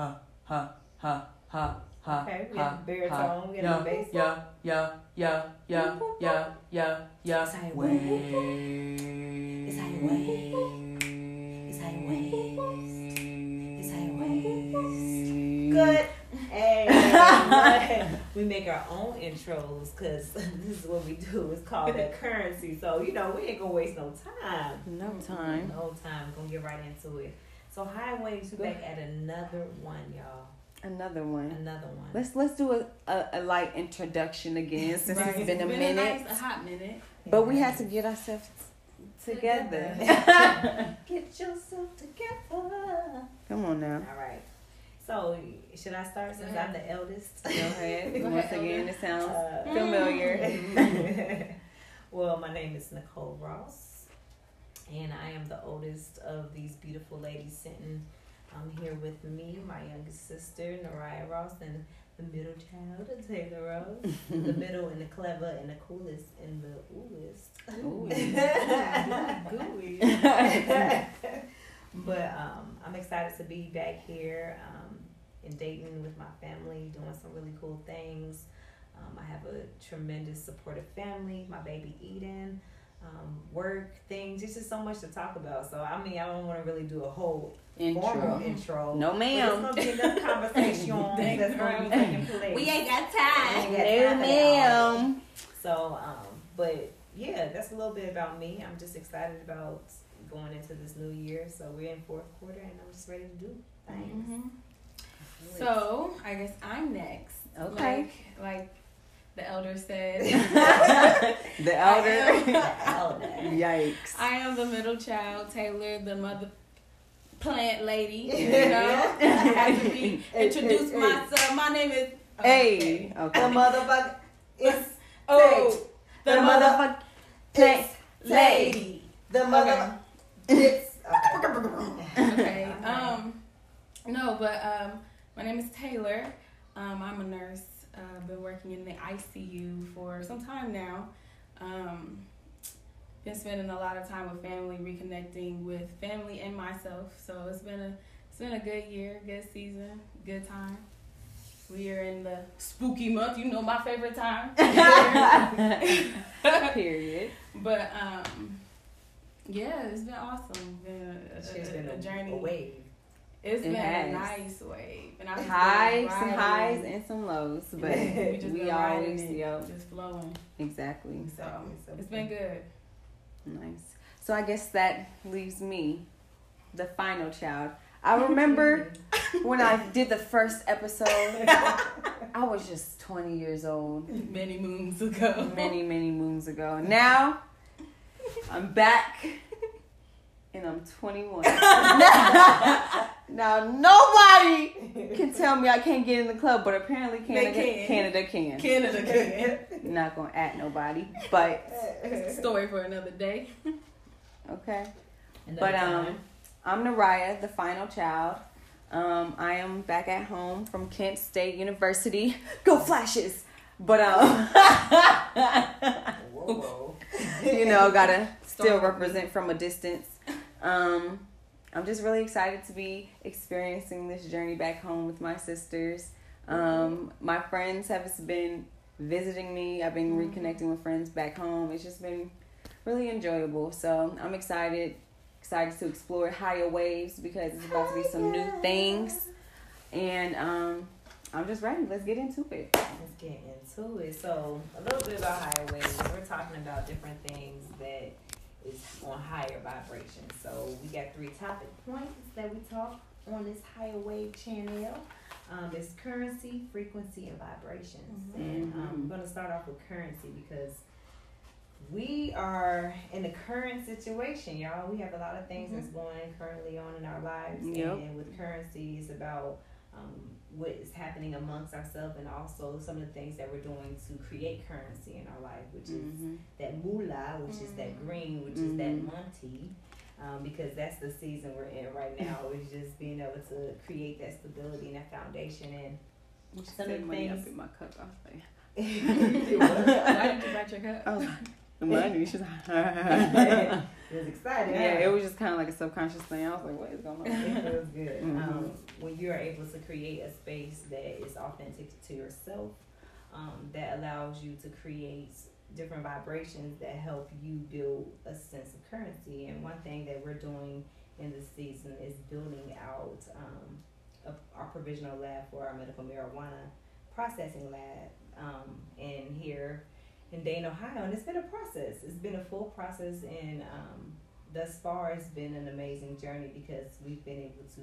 ha, ha, ha, ha, ha. Okay, we ha, baritone, we yeah, bass. Yeah, yeah, yeah, yeah, yeah, yeah, yeah. It's how you Way. It's you It's you It's you Good. Hey, we make our own intros because this is what we do. It's called that currency. So you know we ain't gonna waste no time. No time. No time. We're gonna get right into it. So highways, we back at another one, y'all. Another one. Another one. Let's let's do a, a, a light introduction again since Right. it's been a It's minute. nice, a hot minute. But we had to get ourselves together. Get yourself together. Come on now. All right. So should I start since I'm the eldest? Go ahead. Go Once ahead, again, it sounds Uh, familiar. well, my name is Nicole Ross, and I am the oldest of these beautiful ladies sitting um, here with me, my youngest sister, Naraya Ross, and the middle child, Taylor Ross. the middle and the clever and the coolest and the oohest. Ooh. Gooey. but um, I'm excited to be back here um, in Dayton with my family, doing some really cool things. Um, I have a tremendous supportive family. My baby Eden, um, work things. It's just so much to talk about. So I mean, I don't want to really do a whole formal Intro. intro. No, But ma'am. It's gonna be enough conversation that's gonna be taking place. We ain't got We time. ain't got time No, for that all day. ma'am. So, um, but yeah, that's a little bit about me. I'm just excited about going into this new year. So we're in fourth quarter, and I'm just ready to do things. Mhm. So I guess I'm next. Okay. Like, like the elder said. The elder. am- Yikes. I am the middle child, Taylor, the mother plant lady. You know, I have to be introduce myself. My name is. Hey. The Okay. motherfucker is Oh, the, The mother motherfucker. Plant lady. the mother. It's okay. Um, no, but um, my name is Taylor. Um, I'm a nurse. Uh, I've been working in the ICU for some time now. Um, been spending a lot of time with family, reconnecting with family and myself. So it's been a it's been a good year, good season, good time. We are in the spooky month. You know my favorite time. Period. but um, yeah, it's been awesome. Been a, a, She's been a, a, journey. a wave. It's It been has. a nice wave. And I've Highs, been some highs, and some lows, but we just we always, it, yo, just flowing. exactly. So Exactly. So it's been good. Nice. So I guess that leaves me, the final child. I remember when I did the first episode, I was just 20 years old, Many moons ago. many, many moons ago. Now, I'm back, and I'm 21. now, nobody can tell me I can't get in the club, but apparently Canada can. Canada can. Canada can. Not gonna at nobody, but Story for another day. okay. Another But um, time. I'm Naraya, the final child. Um, I am back at home from Kent State University. Go Flashes! But um, whoa, whoa. you know, gotta still represent from a distance. Um, I'm just really excited to be experiencing this journey back home with my sisters. Um, my friends have been visiting me. I've been reconnecting with friends back home. It's just been really enjoyable. So I'm excited, excited to explore higher waves because it's about to be some new things. And um, I'm just ready. Let's get into it. Let's get into it. So, a little bit about higher waves. We're talking about different things is on higher vibrations. So, we got three topic points that we talk on this higher wave channel. Um, it's currency, frequency, and vibrations. And um, I'm going to start off with currency because we are in the current situation, y'all. We have a lot of things that's going currently on in our lives. Yep. And with currency, it's about um, what is happening amongst ourselves and also some of the things that we're doing to create currency in our life, which is Mhm. that moolah, which is that green, which is that Mhm. monty. Um, because that's the season we're in right now, is just being able to create that stability and that foundation. And some of the money things. up in my cup. I was like, Why did you bite your cup? I was the money. She's like, it was exciting. yeah, it was just kind of like a subconscious thing. I was like, what is going on? it feels good. Mhm. Um, when you're able to create a space that is authentic to yourself, um, that allows you to create different vibrations that help you build a sense of currency. And one thing that we're doing in this season is building out um, a, our provisional lab for our medical marijuana processing lab um, in here in Dayton, Ohio. And it's been a process. It's been a full process and um, thus far it's been an amazing journey because we've been able to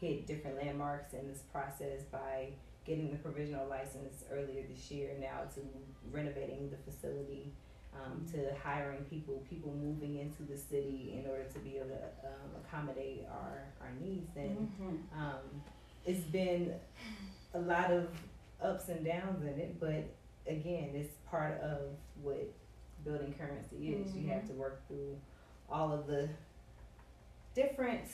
hit different landmarks in this process by getting the provisional license earlier this year now to renovating the facility um, to hiring people people moving into the city in order to be able to um, accommodate our, our needs and Mhm. um, it's been a lot of ups and downs in it, but again, it's part of what building currency is. You have to work through all of the different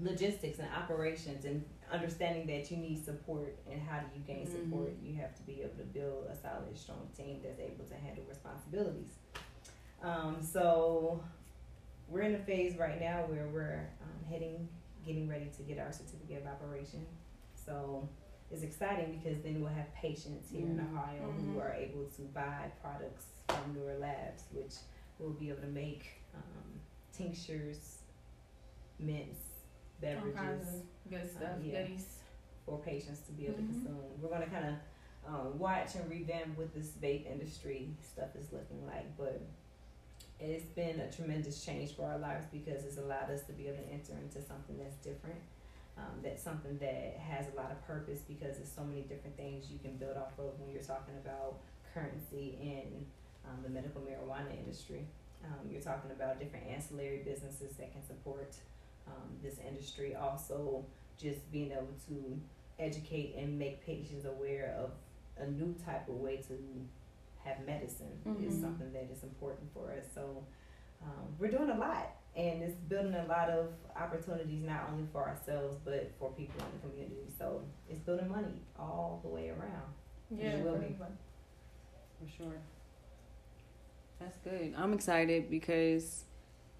logistics and operations and understanding that you need support and how do you gain support. You have to be able to build a solid strong team that's able to handle responsibilities. Um, so we're in a phase right now where we're um, heading getting ready to get our certificate of operation. So it's exciting because then we'll have patients here in Mhm. ohio Mhm. who are able to buy products from newer labs which will be able to make um, tinctures mints beverages good stuff, yeah. goodies. for patients to be able Mhm. to consume. We're going to kind of um, watch and revamp what this vape industry stuff is looking like, but it's been a tremendous change for our lives because it's allowed us to be able to enter into something that's different. Um, that's something that has a lot of purpose because there's so many different things you can build off of when you're talking about currency in um, the medical marijuana industry. Um, you're talking about different ancillary businesses that can support um, this industry. Also, just being able to educate and make patients aware of a new type of way to have medicine is Mhm. something that is important for us. So um, we're doing a lot, and it's building a lot of opportunities not only for ourselves but for people in the community. So it's building money all the way around. Yeah, It will for be. For sure. That's good. I'm excited because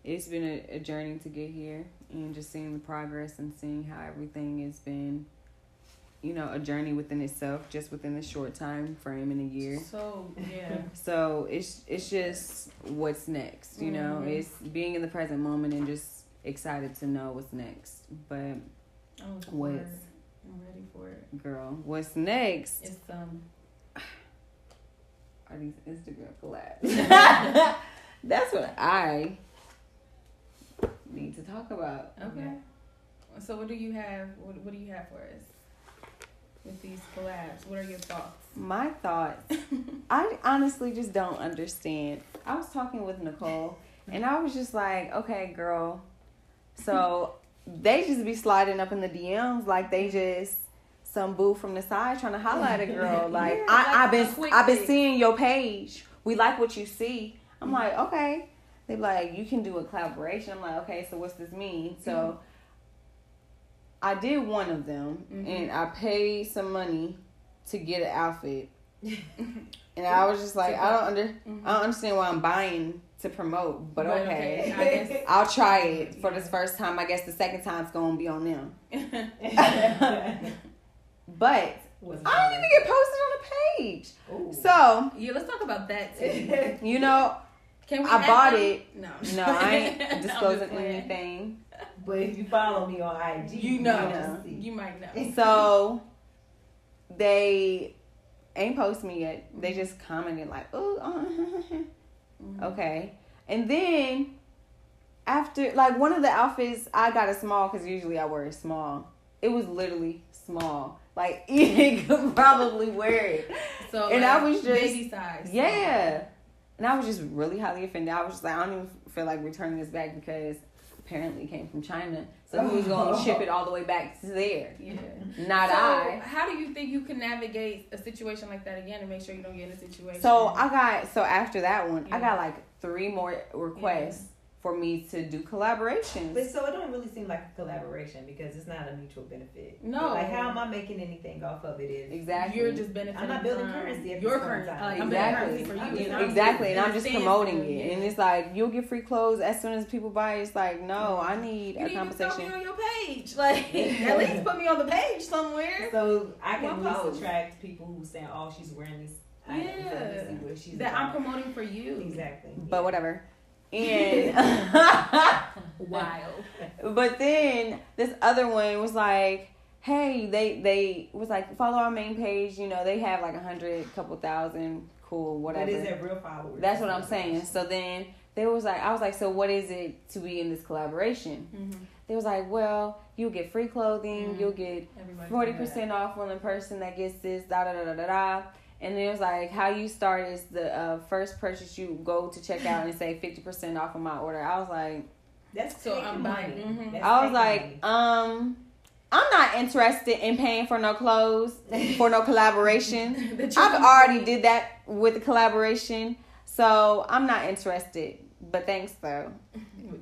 it's been a, a journey to get here and just seeing the progress and seeing how everything has been, you know, a journey within itself, just within a short time frame in a year. So yeah, So it's it's just what's next, you know. Mhm. It's being in the present moment and just excited to know what's next. But I'm What's-. I'm ready for it. girl, what's next? It's um. are these Instagram collabs. That's what I need to talk about. Okay. So what do you have? What, what do you have for us with these collabs? What are your thoughts? My thoughts, I honestly just don't understand. I was talking with Nicole, and I was just like, okay, girl. So they just be sliding up in the DMs like they just some boo from the side trying to at a girl. Like Yeah, I, like a been I've been seeing your page. We like what you see. I'm mm-hmm. like, okay. They like, you can do a collaboration. I'm like, okay, so what's this mean? So mm-hmm. I did one of them Mhm. and I paid some money to get an outfit. and I was just like, I don't under Mhm. I don't understand why I'm buying to promote, but But okay. okay, I guess- I'll try it for this first time. I guess the second time's gonna be on them. But I don't even get posted on the page. Ooh. So, yeah, let's talk about that too. you know, Can we? I bought them? it. No, no, I ain't disclosing anything. But if you follow me on IG, You know, I know. see. you might know. So they ain't post me yet. They just commented like, "Oh, Mhm. okay." And then after, like one of the outfits, I got a small because usually I wear a small. It was literally small. Like Eden could probably wear it. So And like, I was just- baby size. Yeah. And I was just really highly offended. I was just like, I don't even feel like returning this back because apparently came from China. So who's going to oh. ship it all the way back to there? Yeah. Not so, I. How do you think you can navigate a situation like that again and make sure you don't get in a situation? So I got so after that one, I got like three more requests for me to do collaborations. But so it don't really seem like a collaboration because it's not a mutual benefit. No. Like how am I making anything off of it? Is exactly. You're just benefiting. I'm not building from currency your currency. in uh, time. I'm Exactly. currency for I'm you. I'm- Exactly, and I'm just promoting it, and it's like you'll get free clothes as soon as people buy. it. It's like no, I need You a didn't even me on your page. Like at least put me on the page somewhere. So I can One at least attract people who saying, "Oh, she's wearing these items. Let me Yeah. see what she's That I'm promoting for you. Exactly. But whatever. And Wild. but then this other one was like, hey, they they was like follow our main page. You know, they have like a hundred, couple thousand, cool, whatever. But is real followers? That's what I'm saying. So then they was like, I was like, so what is it to be in this collaboration? Mm-hmm. They was like, well, you'll get free clothing, Mhm. you'll get forty percent off on the person that gets this, da da da da da da. And then it was like, how you start is the uh, first purchase you go to check out and say fifty percent off of my order. I was like, That's So I'm money. buying- mhm. I was like, money. um, I'm not interested in paying for no clothes for no collaboration. I've can- already did that with the collaboration, so I'm not interested. But thanks though.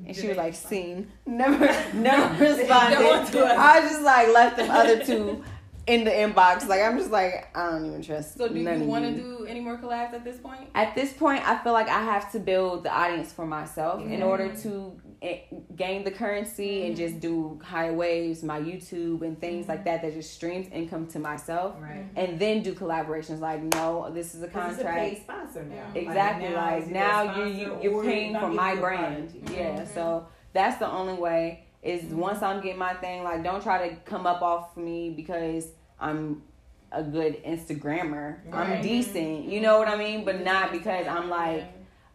And she was like, "Seen, never, never responded." Don't. I just like left them other two in the inbox. Like I'm just like, I don't even trust. So do none you want to do any more collabs at this point? At this point, I feel like I have to build the audience for myself in Mhm. order to eh, gain the currency and Mhm. just do high waves, my YouTube and things like Mhm. that that just streams income to myself, right. and then do collaborations. Like, no, this is a 'Cause It's a contract. paid sponsor now. Exactly. Like now, either a you, you sponsor you're paying for my you a brand. product. Yeah. Mhm. So that's the only way. Is once I'm getting my thing. Like, don't try to come up off me because I'm a good Instagrammer. I'm decent. You know what I mean? But not because I'm like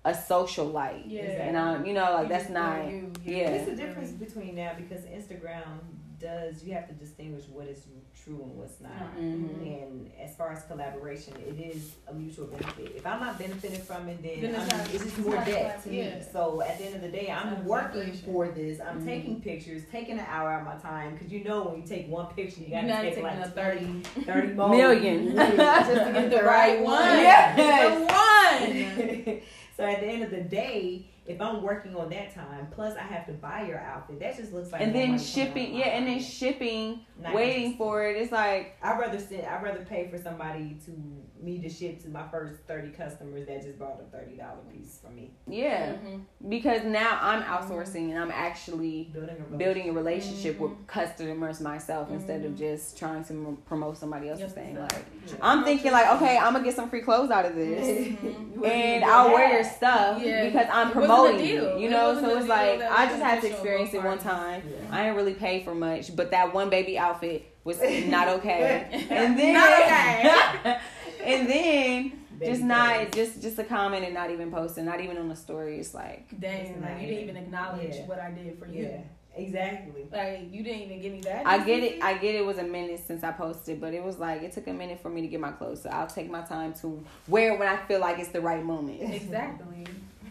a socialite. Yeah. And I'm, you know, like You that's not. you. yeah. It's the difference between now because Instagram does you have to distinguish what is true and what's not. Mhm. And as far as collaboration, it is a mutual benefit. If I'm not benefiting from it, then, Then it's not- it's just it's more not debt to collab- yeah. me. So at the end of the day, I'm working for this. I'm Mhm. taking pictures, taking an hour out of my time because you know when you take one picture, you got to take like a 30. 30 more Million. just to get the right one. Yes. The one. so at the end of the day, if I'm working on that time, plus I have to buy your outfit, that just looks like And then shipping, yeah, and then shipping, Not waiting for it. It's like, I'd rather send, I'd rather pay for somebody to me to ship to my first thirty customers that just bought a thirty dollar piece from me. yeah, Mhm. because now I'm outsourcing and I'm actually Building a building a relationship Mhm. with customers myself instead of Mhm. just trying to m- promote somebody else's Yes, thing. exactly. Like, I'm thinking like, okay, I'm gonna get some free clothes out of this. Mhm. and I'll wear your stuff Yeah. because I'm It wasn't a promoting deal. it. You know, wasn't so it's like I just had to experience it one parties. time. I didn't really pay for much, but that one baby outfit was not okay. and then Not okay. and then Baby just not clothes. just just a comment and not even posting, not even on the story. It's like Dang, like, you didn't even acknowledge Yeah. what I did for you. Yeah, exactly. Like you didn't even give me that. I get it. I get it was a minute since I posted, but it was like it took a minute for me to get my clothes. So I'll take my time to wear it when I feel like it's the right moment. exactly.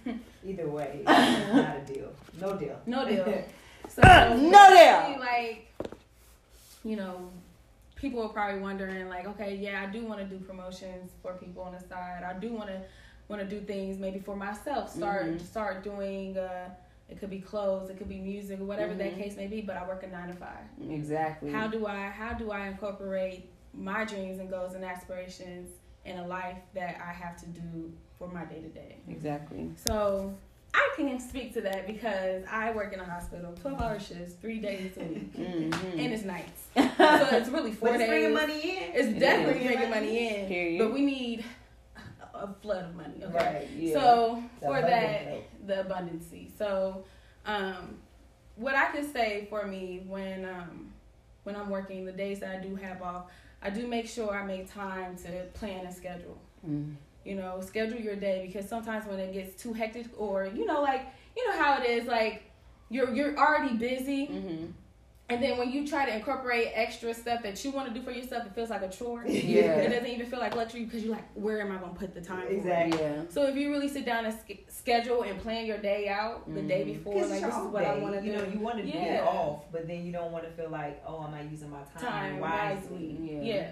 Either way, it's not a deal. No deal. No deal. So No deal. Like, you know, people are probably wondering, like, okay, yeah, I do want to do promotions for people on the side. I do want to want to do things maybe for myself. Start Mhm. start doing. Uh, it could be clothes. It could be music. Whatever that Mhm. case may be. But I work a nine to five. Exactly. How do I how do I incorporate my dreams and goals and aspirations in a life that I have to do for my day to day? exactly. So I can speak to that because I work in a hospital, twelve hour shifts, three days a week, Mm-hmm. and it's nights. So it's really four But it's days. bringing money in. It's It definitely is. bringing money in, Period. but we need a flood of money. Okay. Right. yeah. So The for that, flow. the abundancy. So, um, what I can say for me when um, when I'm working, the days that I do have off, I do make sure I make time to plan and schedule. Mm. You know, schedule your day because sometimes when it gets too hectic, or you know, like you know how it is, like you're you're already busy, Mm-hmm. and then when you try to incorporate extra stuff that you want to do for yourself, it feels like a chore. Yeah. It doesn't even feel like luxury because you're like, where am I going to put the time? Exactly. Yeah. So if you really sit down and sch- schedule and plan your day out the day Mhm. before, like this is your what I want to do. You know, you want to get Yeah. it off, but then you don't want to feel like, oh, am I using my time, time wisely? wisely. Yeah. Yeah.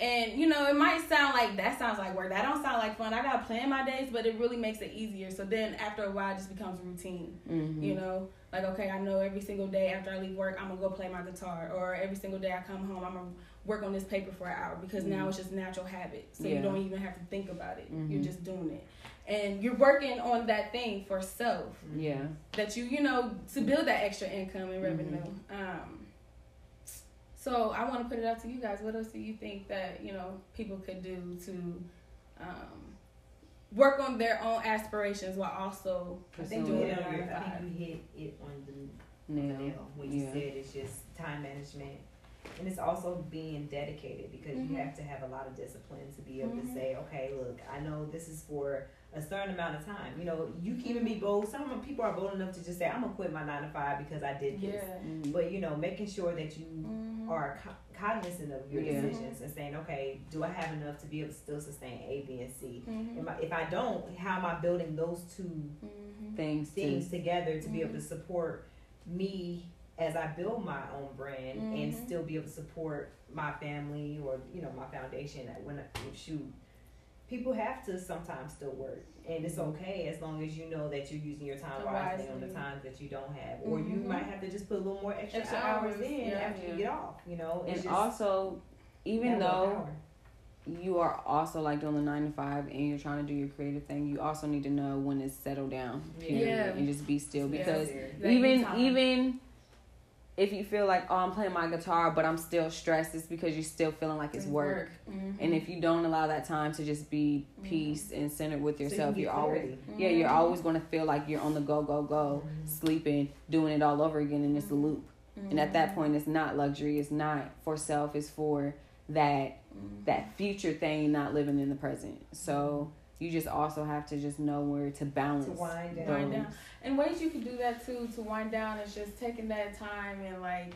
And you know, it might sound like that sounds like work. That don't sound like fun. I gotta plan my days, but it really makes it easier. So then after a while, it just becomes routine. Mhm. You know, like okay, I know every single day after I leave work, I'm gonna go play my guitar, or every single day I come home, I'm gonna work on this paper for an hour because now Mhm. it's just natural habit. So Yeah. you don't even have to think about it. You're Mhm. just doing it, and you're working on that thing for self Yeah. that you you know to build that extra income and revenue. Mm-hmm. Um, so I want to put it out to you guys. What else do you think that you know people could do to um, work on their own aspirations while also I think Pursuing you doing hit nine to I think you hit it on the Nail. nail when you Yeah. said it's just time management. And it's also being dedicated because Mhm. you have to have a lot of discipline to be able Mhm. to say, okay, look, I know this is for a certain amount of time. You know, you can even be bold. Some people are bold enough to just say, I'm gonna quit my nine to five because I did Yeah. this. Mhm. But you know, making sure that you Mhm. are co- cognizant of your Yeah. decisions and saying, okay, do I have enough to be able to still sustain A, B, and C? Mhm. Am I, if I don't, how am I building those two Mhm. Things, things to together to be able to support me as I build my own brand and Mhm. still be able to support my family or you know my foundation. That When I, shoot, people have to sometimes still work, and it's okay as long as you know that you're using your time wisely on the times that you don't have, or you Mhm. might have to just put a little more extra, Extra hours, hours, in yeah. after Yeah. you get off. You know, it's and just also, even that though you are also like doing the nine to five and you're trying to do your creative thing, you also need to know when to settle down. Period, Yeah. and just be still because That even time. even if you feel like oh I'm playing my guitar but I'm still stressed, it's because you're still feeling like it's work. Mhm. And if you don't allow that time to just be Mhm. peace and centered with So you yourself, can you're get always clarity. yeah you're Mhm. always going to feel like you're on the go go go, sleeping, doing it all over again, and it's a loop. And at that Mhm. point, it's not luxury. It's not for self. It's for that that future thing, not living in the present. So you just also have to just know where to balance. To wind down. Wind down. And ways you can do that too to wind down is just taking that time and like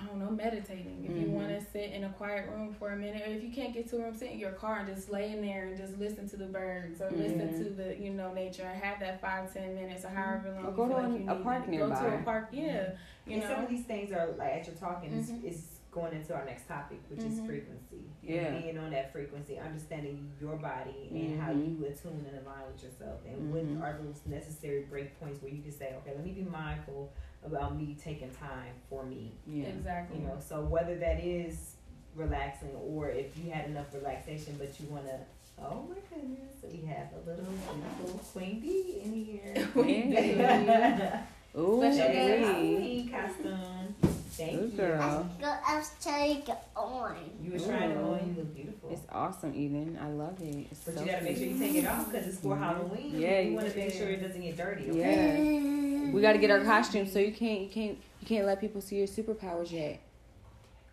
I don't know, meditating. If you Mhm. want to sit in a quiet room for a minute, or if you can't get to a room, sit in your car and just lay in there and just listen to the birds or listen Mhm. to the you know nature and have that five ten minutes or however long Or you go feel to like you a need park it. Go to a park, yeah. You and some of these things are like as you're talking is, Mhm. is going into our next topic, which is Mhm. frequency. Yeah. And being on that frequency, understanding your body and how Mhm. you attune and align with yourself, and Mhm. when are those necessary break points where you can say, okay, let me be mindful about me taking time for me. Yeah. exactly. You know, so whether that is relaxing or if you had enough relaxation, but you want to. Oh my goodness, we have a little beautiful queen bee in here. Queen Bee. Ooh, Special That is guest. Halloween costume. Thank Good you. girl. Go, I was trying to get on. You were trying to Ooh. on. You look beautiful. It's awesome, Eden. I love it. It's but so you gotta make sure you take it off because it's for Mhm. Halloween. Yeah, you you- want to make sure it doesn't get dirty. Okay? Yeah. We got to get our costumes, so you can't you can't you can't let people see your superpowers yet.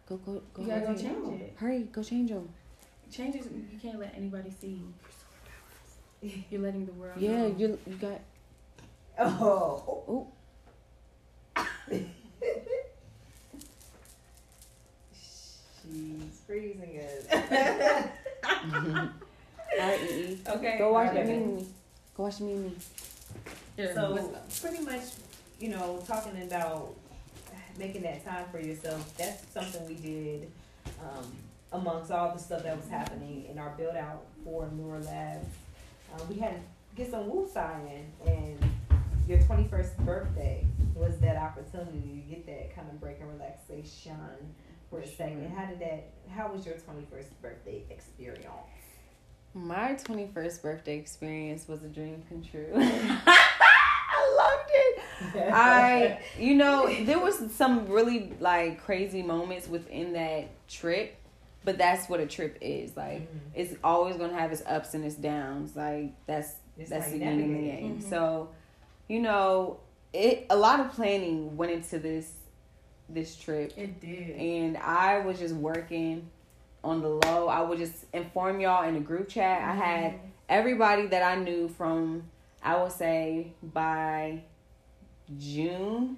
Go go go. you gotta go hurry. change it. Hurry, go change them. Changes you can't let anybody see. Your superpowers. You're letting the world. Yeah, know. you you got. Oh. Oh. She's freezing us. All right, E. okay. Go watch the alright. Mimi. Go watch the Mimi. Here, So let's pretty much, you know, talking about making that time for yourself. That's something we did um, amongst all the stuff that was happening in our build out for Newer Labs. Uh, we had to get some woo in, and your twenty first birthday was that opportunity to get that kind of break and relaxation for a second. How did that? How was your twenty first birthday experience? My 21st birthday experience was a dream come true. I loved it. I, you know, there was some really like crazy moments within that trip, but that's what a trip is. Like, Mhm. it's always gonna have its ups and its downs. Like that's It's that's the you of the game. Mhm. So, you know, it a lot of planning went into this this trip, It did. and I was just working on the low. I would just inform y'all in a group chat. I had everybody that I knew from I would say by June,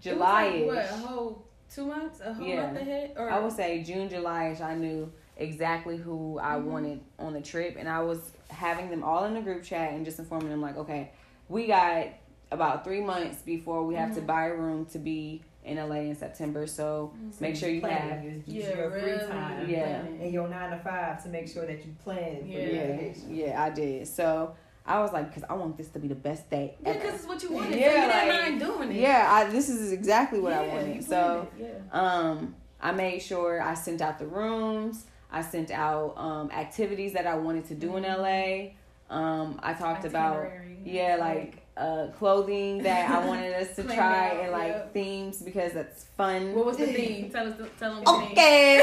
July like, what a whole two months, a whole Yeah. month ahead, or I would say June, July I knew exactly who I Mhm. wanted on the trip and I was having them all in the group chat and just informing them like, okay, we got about three months before we have to Mhm. buy a room to be in LA in September. So Mm-hmm. make sure you have. Planning is Yeah, your free really. time. Yeah. And your nine to five to make sure that you plan for Yeah. your Yeah, vacation. yeah, I did. So I was like, because I want this to be the best day Yeah, ever. because it's what you wanted. Yeah, so you didn't mind doing it. Yeah, I, this is exactly what I Yeah, you wanted. So it, yeah. um, I made sure I sent out the rooms. I sent out um, activities that I wanted to do in LA. Um, I talked about Itinerary. yeah, like uh, clothing that I wanted us to try out, and like yep. themes because that's fun. What was the theme? Tell us. Tell them the theme. Okay.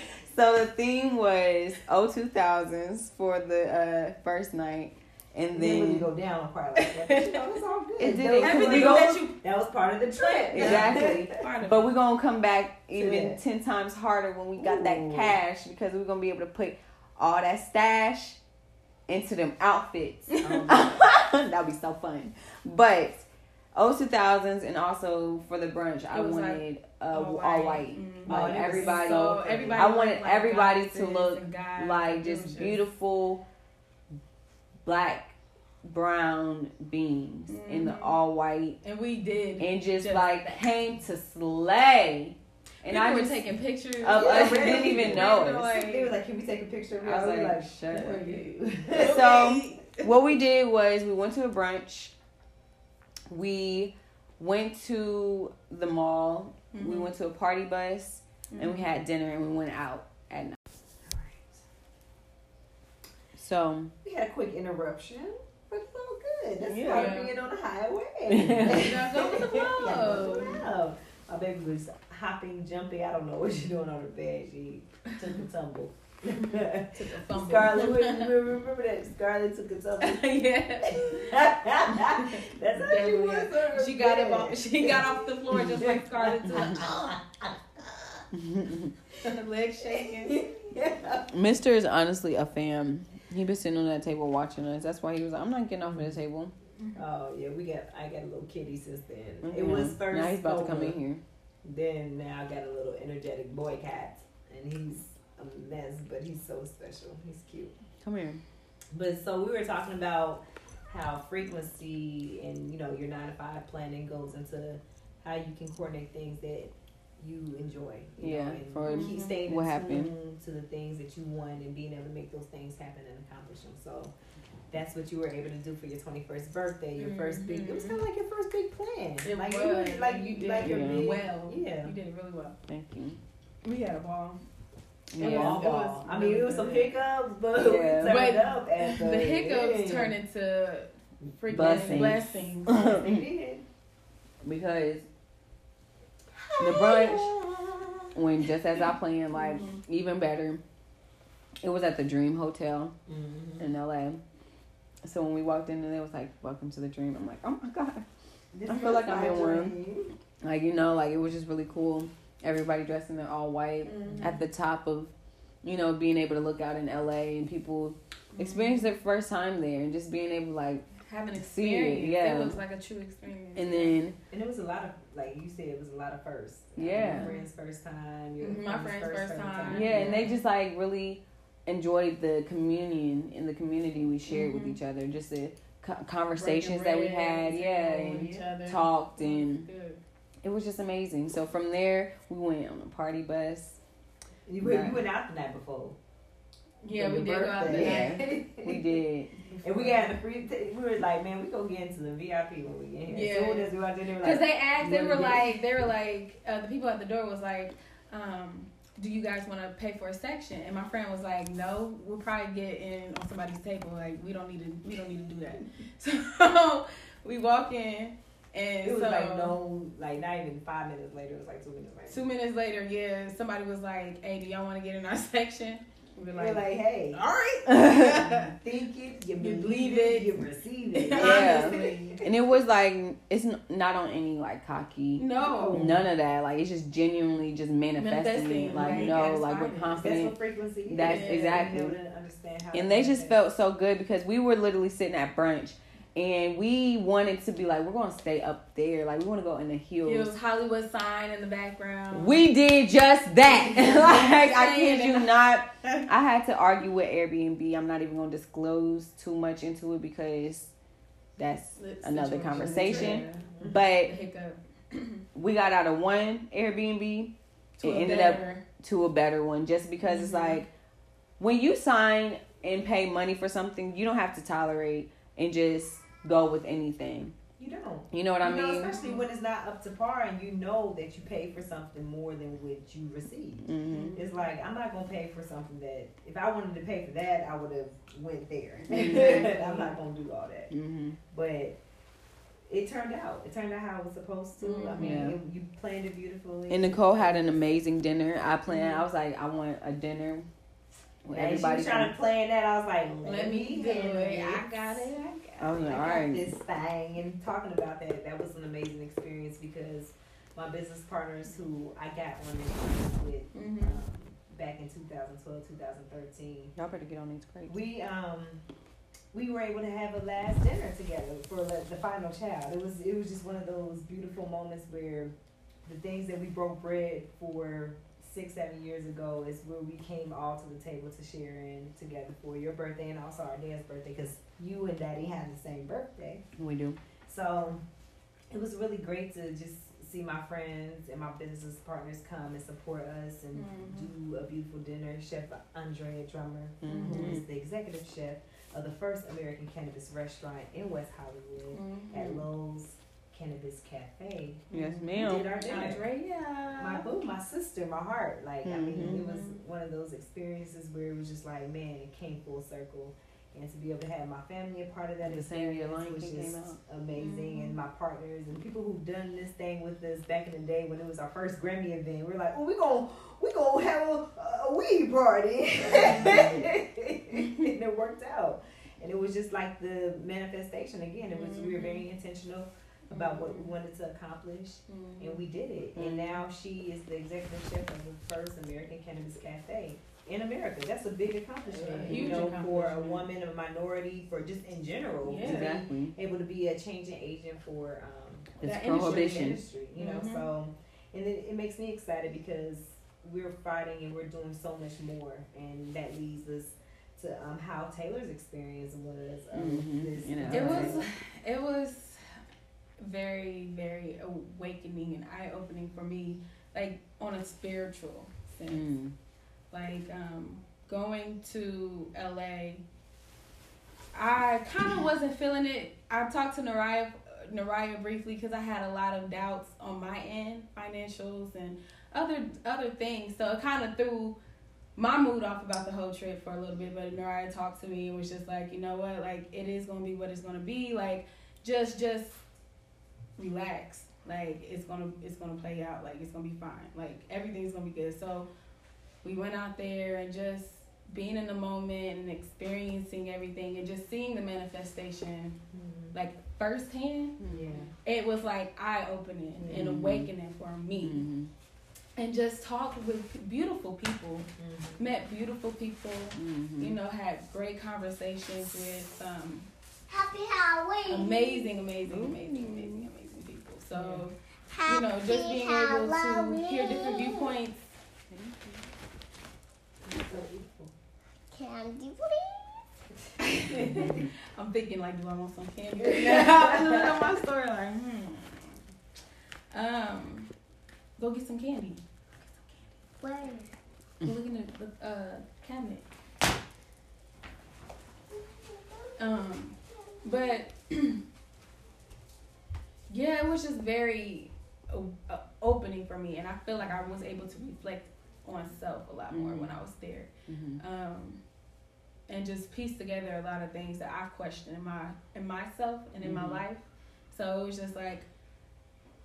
So, so the theme was O two thousands for the uh, first night, and And then when you go down a part like that, but you know, it's all good. It did That was- Everything go- that you that was part of the trip. exactly. But we're gonna come back even ten times harder when we got that cash because we're gonna be able to put all that stash into them outfits. Um, That'd be so fun. But O two thousands and also for the brunch, I wanted uh, all all white. Mhm. Like Oh, everybody, So everybody I wanted like everybody to look like just beautiful black brown beings in the Mhm. all white And we did. and just, Just like that. came to slay. And People I were just taking pictures of Yeah, us We didn't even know They were like- they were like, "Can we take a picture of you?" I was we were like, shut "Who up." you?" So what we did was we went to a brunch. We went to the mall. We Mhm. went to a party bus and we had dinner and we went out at night. So we had a quick interruption, but it's all good. That's Yeah. part of being on the highway. You gotta go with the Yeah, go with the flow. My baby was hopping, jumping. I don't know what she's doing on her bed. She took a tumble. Took a fumble. Scarlett, remember, remember that Scarlett took a tumble. yeah. That's how she was. She got bed. off. She got off the floor just like Scarlett too. Her legs shaking. yeah. Mister is honestly a fan. He been sitting on that table watching us. That's why he was like, I'm not getting off of the table. Oh yeah, we got. I got a little kitty since then. Yeah. It was first. Now he's about to come in here. Then now I got a little energetic boy cat, and he's a mess, but he's so special. He's cute. Come here. But so we were talking about how frequency and you know your nine to five planning goes into how you can coordinate things that you enjoy. You Yeah, know, and for keep staying what happened. to the things that you want and being able to make those things happen and accomplish them. So. That's what you were able to do for your twenty first birthday, your first big. It was kind of like your first big plan. It like was. was like You did like your it big, well. Yeah. You did it really well. Thank you. We had a ball. Yeah. Yeah. Ball, It ball. was I mean, it was some hiccups, but Yeah. we turned But up at the, The hiccups end. turned into freaking Blessings. blessings. They did. Because the brunch when just as I planned, like Mhm. even better. It was at the Dream Hotel Mhm. in LA. So when we walked in and it was like, Welcome to the Dream, I'm like, Oh my god. This I feel like I'm in one. Like, you know, like it was just really cool. Everybody dressed in their all white Mhm. at the top of, you know, being able to look out in LA and people experience their first time there and just being able to like Have an See it, experience. yeah. It was like a true experience. and then And it was a lot of, like you said, it was a lot of firsts. Yeah. Your friend's first time. Your Mhm, my friend's first time. yeah, and they just like really enjoyed the communion in the community we shared with Mhm. each other. Just the co- conversations that we had, yeah, and each other. talked and good. it was just amazing. So from there we went on a party bus. You, went- you went out the night before. Yeah, we your did go out the birthday. night. We did. and we got the free. T- we were like, man, we gonna get into the VIP when we get here. Yeah. As soon as we walked in, they were Because like, they asked, they were wanna like, they were like, uh, the people at the door was like, um, do you guys want to pay for a section? And my friend was like, no, we'll probably get in on somebody's table. Like, we don't need to, we don't need to do that. So we walk in, and It was so like no, like not even five minutes later. It was like two minutes later. two minutes later, yeah, somebody was like, hey, do y'all want to get in our section? We were We're like, like, hey, all right. you think it, you, You believe, believe it, it. you receive it. Yeah. And it was like it's not on any like cocky. No. None of that. Like it's just genuinely just manifesting, Manifesting. Like like, no, at its like we're finest. That's confident. what frequency is. That's Yeah. exactly. To understand how and they just felt so good because we were literally sitting at brunch and we wanted to be like we're gonna stay up there. Like we want to go in the It hills. was Hollywood sign in the background. we did just that. Like i kid you not. I had to argue with airbnb. I'm not even gonna disclose too much into it because that's The another conversation. But we got out of one Airbnb To it ended up better- to a better one just because it's Mhm. like when you sign and pay money for something, you don't have to tolerate and just go with anything. You don't. You know what I You know, mean? especially when it's not up to par and you know that you pay for something more than what you received. hmm It's like I'm not gonna pay for something that if I wanted to pay for that, I would have went there. Exactly. I'm not gonna do all that. hmm But it turned out. It turned out how it was supposed to. I mean, Yeah. it, you planned it beautifully. And Nicole had an amazing dinner. I planned. I was like, I want a dinner where And she was trying to plan that. I was like, Let me do it. I got it. I got it. Oh I yeah, got right. this thing and talking about that that was an amazing experience because my business partners who I got on this with Mhm. um, back in 2012 2013 Y'all better get on these crates. we um we were able to have a last dinner together for the, the final child it was it was just one of those beautiful moments where the things that we broke bread for six seven years ago is where we came all to the table to share in together for your birthday and also our dad's birthday because you and daddy have the same birthday We do. so it was really great to just see my friends and my business partners come and support us and Mhm. do a beautiful dinner. Chef Andrea Drummer, Mhm. who is the executive chef of the first American cannabis restaurant in West Hollywood at Mhm. Lowell's Cannabis Cafe. Yes, We ma'am. did our dinner. Andrea. My sister, my heart. Like I mean, it was one of those experiences where it was just like, man, it came full circle. And to be able to have my family a part of that The experience was just out. amazing. Mhm. And my partners and people who've done this thing with us back in the day when it was our first Grammy event, we are like, oh, we gonna we gonna have a, a weed party, and it worked out. And it was just like the manifestation again. It was we were very intentional about what we wanted to accomplish Mhm. and we did it. And now she is the executive chef of the first American Cannabis Cafe in America. That's a big accomplishment, A you huge know, for a woman, a minority, for just in general, Yeah. to Exactly. be able to be a changing agent for um, It's That the prohibition. industry, you know. Mhm. So, and it, it makes me excited because we're fighting and we're doing so much more, and that leads us to um, how Taylor's experience was. Of Mhm. this, You know. It was it was very very awakening and eye opening for me, like on a spiritual sense. Mm. Like um, going to LA, I kind of wasn't feeling it. I talked to Naraya Naraya briefly because I had a lot of doubts on my end, financials and other other things. So it kind of threw my mood off about the whole trip for a little bit. But Naraya talked to me and was just like, you know what, like it is gonna be what it's gonna be. Like just just relax. Like it's gonna it's gonna play out. Like it's gonna be fine. Like everything's gonna be good. So we went out there and just being in the moment and experiencing everything and just seeing the manifestation Mhm. like firsthand. Yeah. It was like eye opening and Mhm. awakening for me. Mhm. And just talked with beautiful people, Mhm. met beautiful people. Mhm. You know, had great conversations with um, Happy Halloween. amazing, amazing, amazing, amazing, amazing people. So you know, just being able to hear different viewpoints. Candy, please. I'm thinking like, do I want some candy? Look at my story like, hmm. Um, go get some candy. Where? Look in the, the uh, cabinet. Um, but yeah, it was just very uh, opening for me, and I feel like I was able to reflect on self a lot more Mhm. when I was there. Mhm. um, and just piece together a lot of things that I questioned in my in myself and in my Mhm. life. So it was just like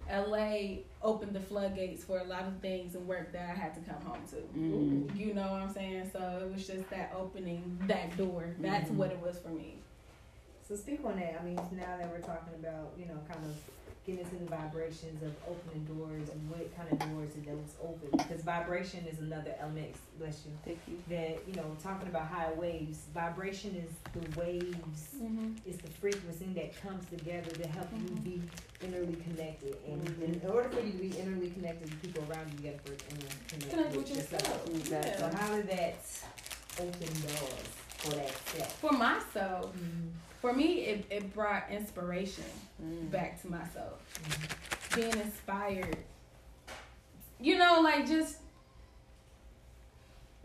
LA opened the floodgates for a lot of things and work that I had to come home to. Mhm. You know what I'm saying? So it was just that opening that door. That's Mhm. what it was for me. So speak on that. I mean, now that we're talking about, you know, kind of getting into the vibrations of opening doors and what kind of doors did those open? Because vibration is another element. Bless you. Thank you. That you know, talking about high waves. Vibration is the waves. Mm-hmm. It's the frequency that comes together to help you Mhm. be innerly connected. And Mhm. in order for you to be innerly connected with people around you, you got to first innerly connect, with yourself. Exactly. So how did that open doors for that self? For myself, for me, it, it brought inspiration Mm. back to myself. being inspired. You know, like just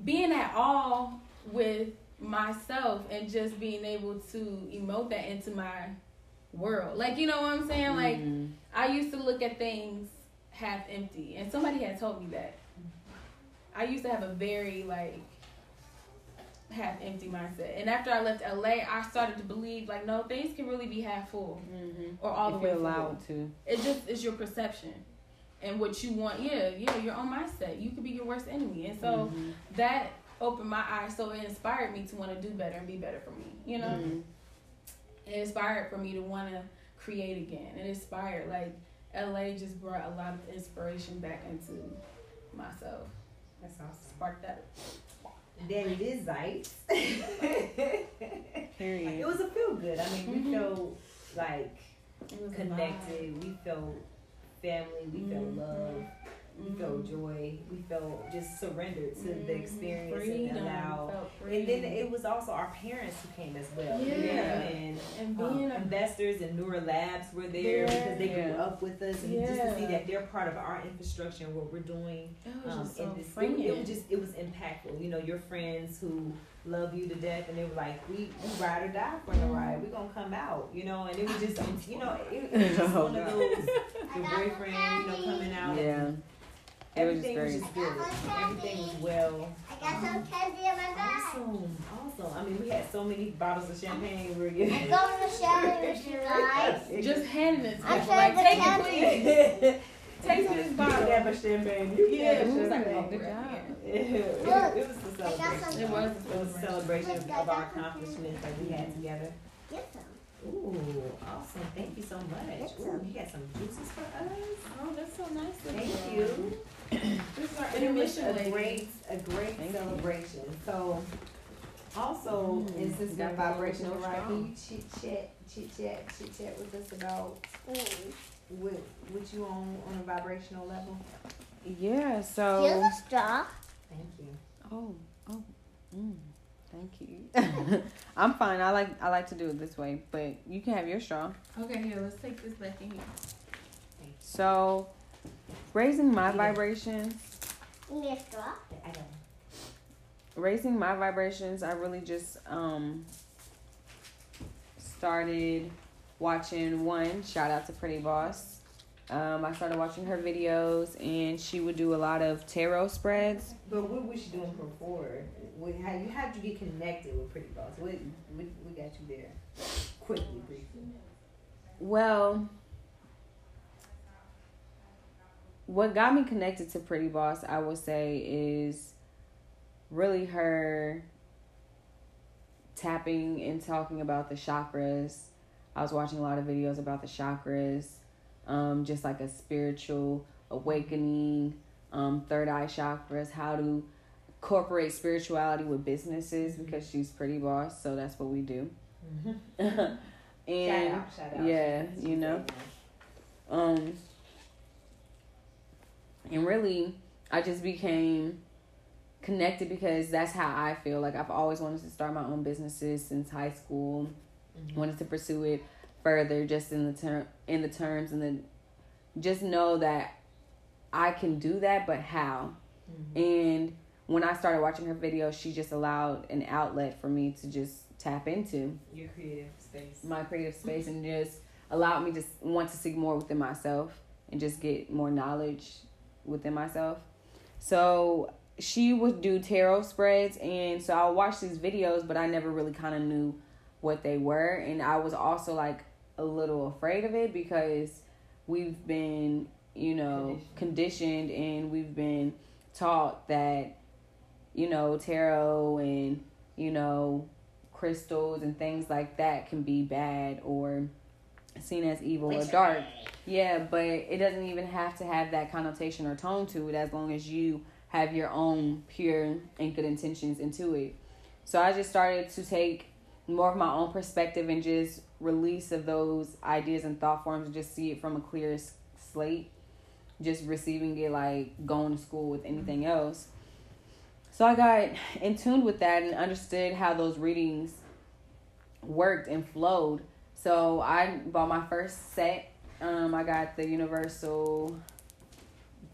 being at all with myself and just being able to emote that into my world. Like, you know what I'm saying? Like, Mhm. I used to look at things half empty, and somebody had told me that. I used to have a very like half empty mindset, and after I left LA, I started to believe like no, things can really be half full Mhm. or all the if way you're full. allowed to. It just is your perception and what you want. Yeah, yeah, your own mindset. You could be your worst enemy, and so Mhm. that opened my eyes. So it inspired me to want to do better and be better for me. You know Mhm. it inspired for me to want to create again. It inspired like LA just brought a lot of inspiration back into myself. That's awesome. Sparked that. Then it is Zeiss. Period. It was a feel good. I mean, Mhm. we felt like It was a connected. We felt family. We felt Mhm. love. We felt joy. We felt just surrendered to the Mhm. experience Freedom. and allow. And then it was also our parents who came as well. you know, Yeah. And and um, being a investors and Neura Labs were there because they grew up with us, and just to see that they're part of our infrastructure and what we're doing it was um, just so in this, it, freeing. it was just it was impactful. You know, your friends who love you to death, and they were like, "We, we ride or die for the ride. We're gonna come out." You know, and it was just you know it, it was just Oh, one of those your boyfriend, you know, coming out. Yeah. It was Everything was great. just good. Everything was well. I got some um, candy in my bag. Awesome, awesome. I mean, we had so many bottles of champagne. We were I'm going to share it with you guys. just handing it to I'm people. Like, take it, please. Take this bottle. can have a champagne. You Yeah, have it a was like, oh, Good good job. job. Yeah, it, it was a I got celebration. It was. It was a celebration of our accomplishments that we had together. Get some. Ooh, awesome. Thank you so much. Ooh, you got some juices for us. Oh, that's so nice. of Thank you. This is our It was intermission a lady. great, a great Thank you. celebration. So, also, Mm, and since we're gotta vibrational, with right? Can you chit chat, chit chat, chit chat with us about Mm. what, what you on on a vibrational level? Yeah. Here's So. a straw. Thank you. Oh. Oh. Mm, thank you. I'm fine. I like I like to do it this way, but you can have your straw. Okay, here, let's take this back in here. So, raising my Yeah. vibrations, You need. I don't. raising my vibrations, I really just um started watching one. Shout out to Pretty Boss. Um, I started watching her videos, and she would do a lot of tarot spreads. But what was she doing before? What, how you how did you get connected with Pretty Boss? What, what we got you there? Quickly, briefly. Well, what got me connected to Pretty Boss, I would say, is really her tapping and talking about the chakras. I was watching a lot of videos about the chakras, um, just like a spiritual awakening, um, third eye chakras, how to incorporate spirituality with businesses because she's Pretty Boss, so that's what we do. and shout out, shout out. yeah, you know. um and really i just became connected because that's how i feel like i've always wanted to start my own businesses since high school Mhm. wanted to pursue it further just in the term in the terms and then just know that i can do that but how Mhm. and when i started watching her videos she just allowed an outlet for me to just tap into Your creative space. my creative space and just allowed me to want to see more within myself and just get more knowledge within myself. So she would do tarot spreads and so I watched these videos but I never really kind of knew what they were and I was also like a little afraid of it because we've been, you know, conditioned, and we've been taught that you know, tarot and you know, crystals and things like that can be bad or seen as evil or dark. Yeah, but it doesn't even have to have that connotation or tone to it as long as you have your own pure and good intentions into it. So I just started to take more of my own perspective and just release of those ideas and thought forms and just see it from a clear slate. Just receiving it like going to school with anything else. So I got in tune with that and understood how those readings worked and flowed. So I bought my first set Um, I got the Universal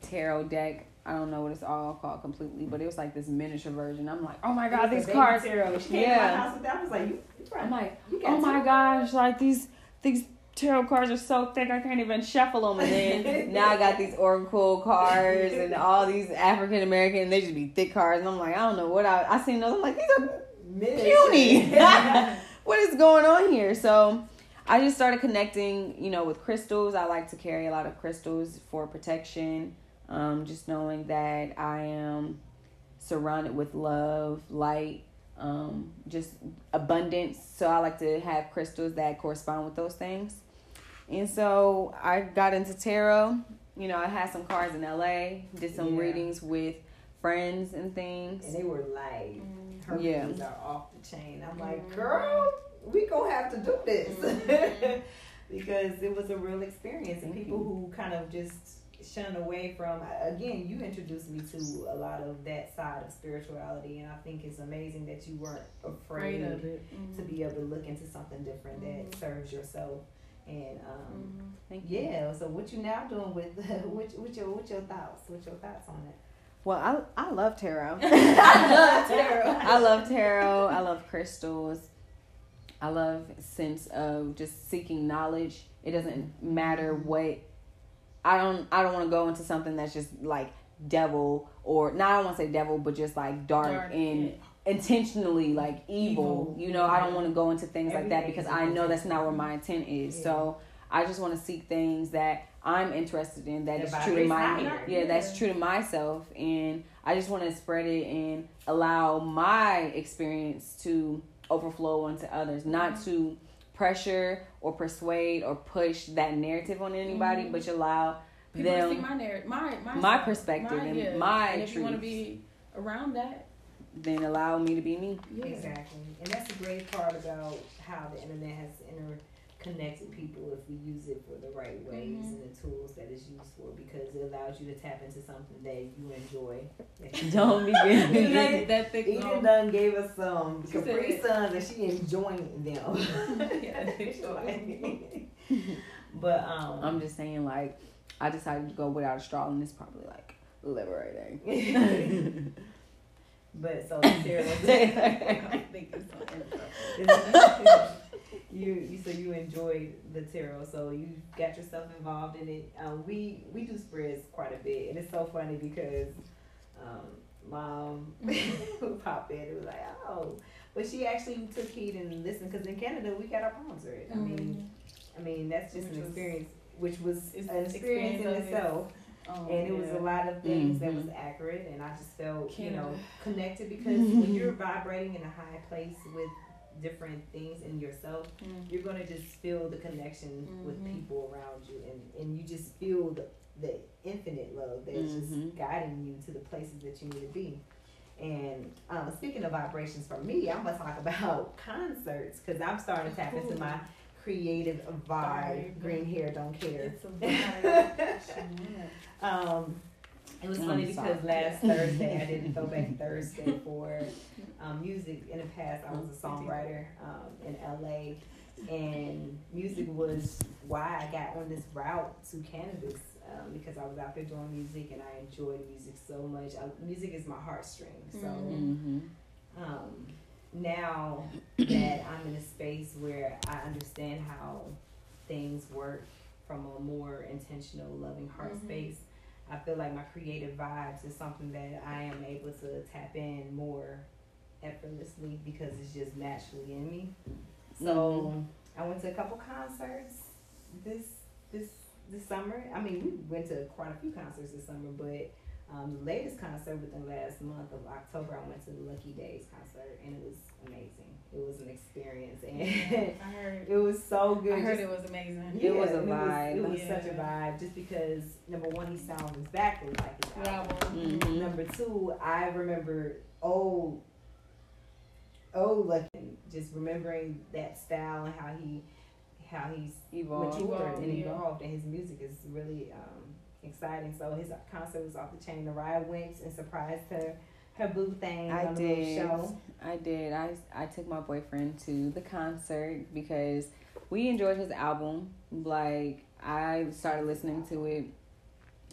Tarot deck. I don't know what it's all called completely, but it was like this miniature version. I'm like, oh my god, these The cards. baby tarot. She came to Yeah. my house with that. I was like, you, you I'm like, you oh my gosh, like these these tarot cards are so thick I can't even shuffle them. And then now I got these Oracle cards and all these African American. They just be thick cards, and I'm like, I don't know what I I seen those. I'm like, these are Miniature. puny. what is going on here? So I just started connecting, you know, with crystals. I like to carry a lot of crystals for protection. Um, just knowing that I am surrounded with love, light, um, just abundance. So I like to have crystals that correspond with those things. And so I got into tarot. You know, I had some cards in LA, did some Yeah. readings with friends and things. and they were like, her Yeah. readings are off the chain. I'm like, Mhm. girl, we gonna have to do this Mhm. because it was a real experience, and people who kind of just shun away from. Again, you introduced me to a lot of that side of spirituality, and I think it's amazing that you weren't afraid, Afraid of it. to be able to look into something different that Mhm. serves yourself. And um, Mhm. Thank you. yeah, so what you now doing with what, what your what your thoughts? What your thoughts on it? Well, I I love tarot. I love tarot. I love tarot. I love crystals. I love sense of just seeking knowledge. It doesn't matter what. I don't. I don't want to go into something that's just like devil or not. I don't want to say devil, but just like dark, Dark, and yeah. intentionally like evil. Evil, You know, I don't want to go into things like that because I know that's not where my intent is. Yeah. So I just want to seek things that I'm interested in that is true to my yeah, that's true to myself and I just want to spread it and allow my experience to overflow onto others, not to pressure or persuade or push that narrative on anybody, Mhm. but allow People to see them my narrative, my my, my side, perspective and yeah. my And if you want to be around that, then allow me to be me. yeah. Exactly. And that's the great part about how the internet has interconnected people if we use it for the right ways Mhm. and the tools that it's used for because it allows you to tap into something that you enjoy. that you- Don't be that, getting that thick Eden done gave us some She Capri said- Suns and she enjoying them. Yeah, they sure like- but um I'm just saying like I decided to go without a straw and it's probably like liberating. but so Sarah I think it's so inappropriate. You, you so you enjoyed the tarot, so you got yourself involved in it. Um, we we do spreads quite a bit, and it's so funny because um, mom would pop in and was like, oh, but she actually took heed and listened because in Canada we got our palms read. I mean, I mean that's just Which an was- experience, which was an experience in experience of it. itself. Oh, and it was a lot of things that Mhm. was accurate and i just felt you know connected because when you're vibrating in a high place with different things in yourself Mm. you're going to just feel the connection with Mhm. people around you and, and you just feel the, the infinite love that's Mhm. just guiding you to the places that you need to be and um, speaking of vibrations for me i'm to talk about concerts because i'm starting to tap into my creative vibe Vibe. green hair don't care It's a vibe. um, it was funny because last Thursday I didn't a throwback Thursday for um, music. In the past, I was a songwriter um, in LA, and music was why I got on this route to cannabis um, because I was out there doing music and I enjoyed music so much. I, music is my heartstring. So Mhm. Mm-hmm. um, now that I'm in a space where I understand how things work from a more intentional, loving heart Mhm. space, I feel like my creative vibes is something that I am able to tap in more effortlessly because it's just naturally in me. So I went to a couple concerts this this this summer. I mean, we went to quite a few concerts this summer, but um, the latest concert within the last month of October, I went to the Lucky Daye's concert, and it was amazing. It was an experience, and I heard. it was so good. I heard just- it was amazing. It was a vibe. It was, such a vibe, just because number one, he sounds exactly like his album. Album. Mhm. Number two, I remember old, old looking, just remembering that style and how he, how he's Evolve. matured Evolved, and yeah. evolved, and his music is really um, exciting. So his concert was off the chain. The ride went and surprised her, her boo thing I on did. show. I did. I I took my boyfriend to the concert because we enjoyed his album. Like I started listening to it,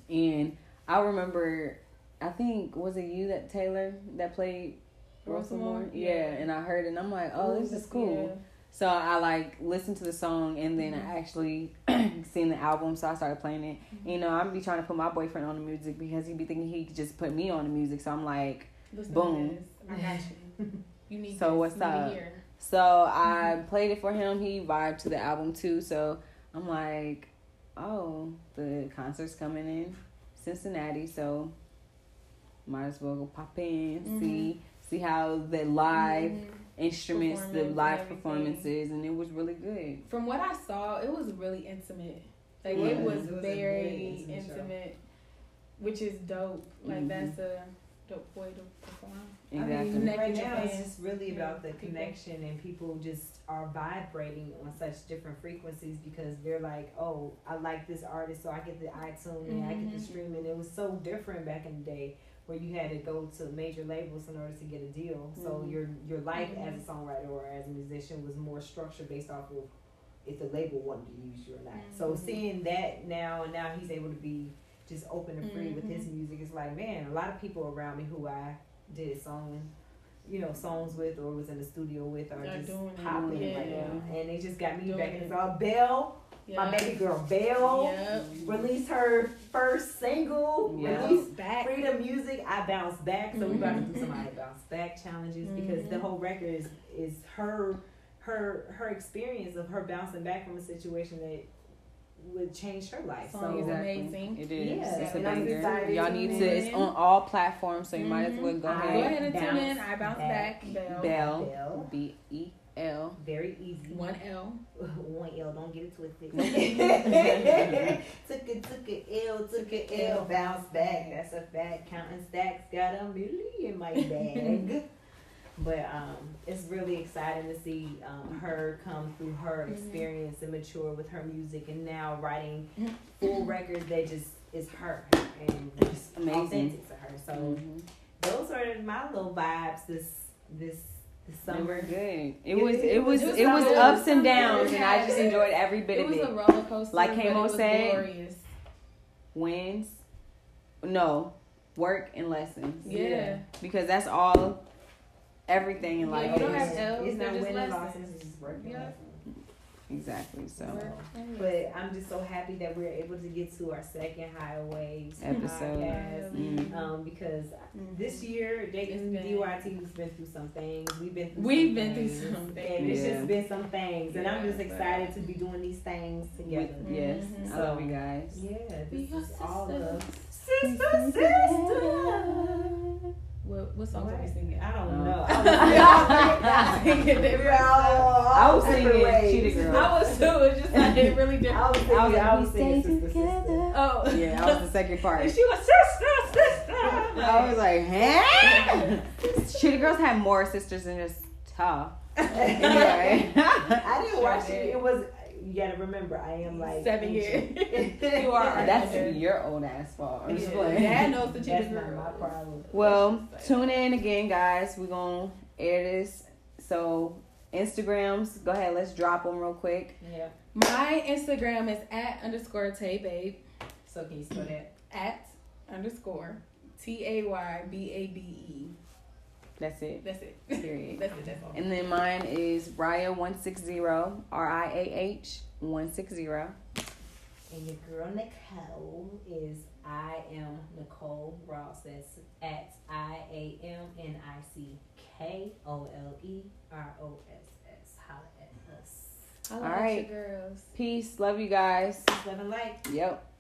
and I remember, I think was it you that Taylor that played Roll Some Mo? Yeah. Yeah. and I heard it, and I'm like, oh, this is cool. Yeah. So I like listened to the song, and then Mm-hmm. I actually seen the album, so I started playing it. You know, I'm be trying to put my boyfriend on the music because he'd be thinking he could just put me on the music. So I'm like. Listen Boom. To this. I got you. You need So this. what's you up? hear. So I played it for him. He vibed to the album too. So I'm like, oh, the concert's coming in Cincinnati. So might as well go pop in, Mhm. see see how the live Mhm. instruments, the live performances, and it was really good. From what I saw, it was really intimate. Like Yeah. it was, It was very, very intimate intimate, which is dope. Like Mhm. that's a dope way to perform. Exactly. I mean, right now it's fans. just really Yeah, about the connection and people just are vibrating on such different frequencies because they're like, oh, I like this artist, so I get the iTunes and I get the Mhm. streaming. It was so different back in the day where you had to go to major labels in order to get a deal. So Mhm. your your life as Mhm. a songwriter or as a musician was more structured based off of if the label wanted to use you or not. So Mhm. seeing that now and now he's able to be just open and free with his Mhm. music. It's like, man, a lot of people around me who I did song, you know, songs with or was in the studio with are They're just popping right now. And they just got me Doing back in it. the all Belle, my baby girl Belle, Yep. released her first single, Yeah. released Back. Freedom Music, I Bounce Back. So we about to do Mhm. some I Bounce Back challenges because the Mhm. whole record is is her her her experience of her bouncing back from a situation that would change her life. Song So is Exactly. amazing. It is. Yeah, it's and I'm banger. Y'all to need tune to. It's on all platforms, so you might as well go Go Mhm. ahead. ahead and tune in. I bounce back. back. Bell. Bell. Bell. B E L. very easy. One L. One L, don't get it twisted. Nope. took a took a L, took a L, bounce back. That's a fact. Counting stacks, got a milli in my bag. but um, it's really exciting to see um, her come through her Mhm. experience and mature with her music, and now writing Mhm. full records that just is her and just Amazing. authentic to her. So Mhm. those are my little vibes this this this summer. were good. It It was. was- It was. it was It was ups and downs, and I just enjoyed every bit It of was it. a roller coaster. Like but Kamo said, glorious. Wins. No, work and lessons. Yeah. Because that's all. Everything in Yeah, life. you don't is- have L's, It's not just winning lessons. losses, it's just working Yeah. lessons. Exactly. So. But I'm just so happy that we're able to get to our second Highways Episode. podcast. Mm. Um, because Mhm. this year, Dayton It's been- DYT has been through some things. We've been through We've some been through things. some And things. it's just been some things. And I'm Yeah, just but- excited to be doing these things together. With, yes, Mhm. I love you guys. Yeah, Be this your is all of sister. sister, sister. What, what songs are we singing? I don't know. I was singing different I was different singing. Cheetah Girl. I was too. It's just like it really I different. was singing, I was- I was singing sister, sister. Oh. Yeah, I was the second part. And she was sister, sister. I was like, huh? Cheetah Girls had more sisters than just tough. Anyway. I didn't watch Sure it. It was. You gotta remember, I am like Seven ancient. You are. That's your own ass fault. I'm just playing. Dad knows the Cheetah That's not my problem. Well, tune in again, guys. We're going to air this. So, Instagrams, go ahead. Let's drop them real quick. Yeah. My Instagram is at underscore Tay Babe. So can you spell that? At underscore T A Y B A B E. That's it. That's it. Period. That's it. That's all. And then mine is Riah160, R I A H 160. And your girl Nicole is I am Nicole Ross. That's at I A M N I C K O L E R O S S. Holla at us. I All like girls. Peace. Love you guys. Love and light. Yep.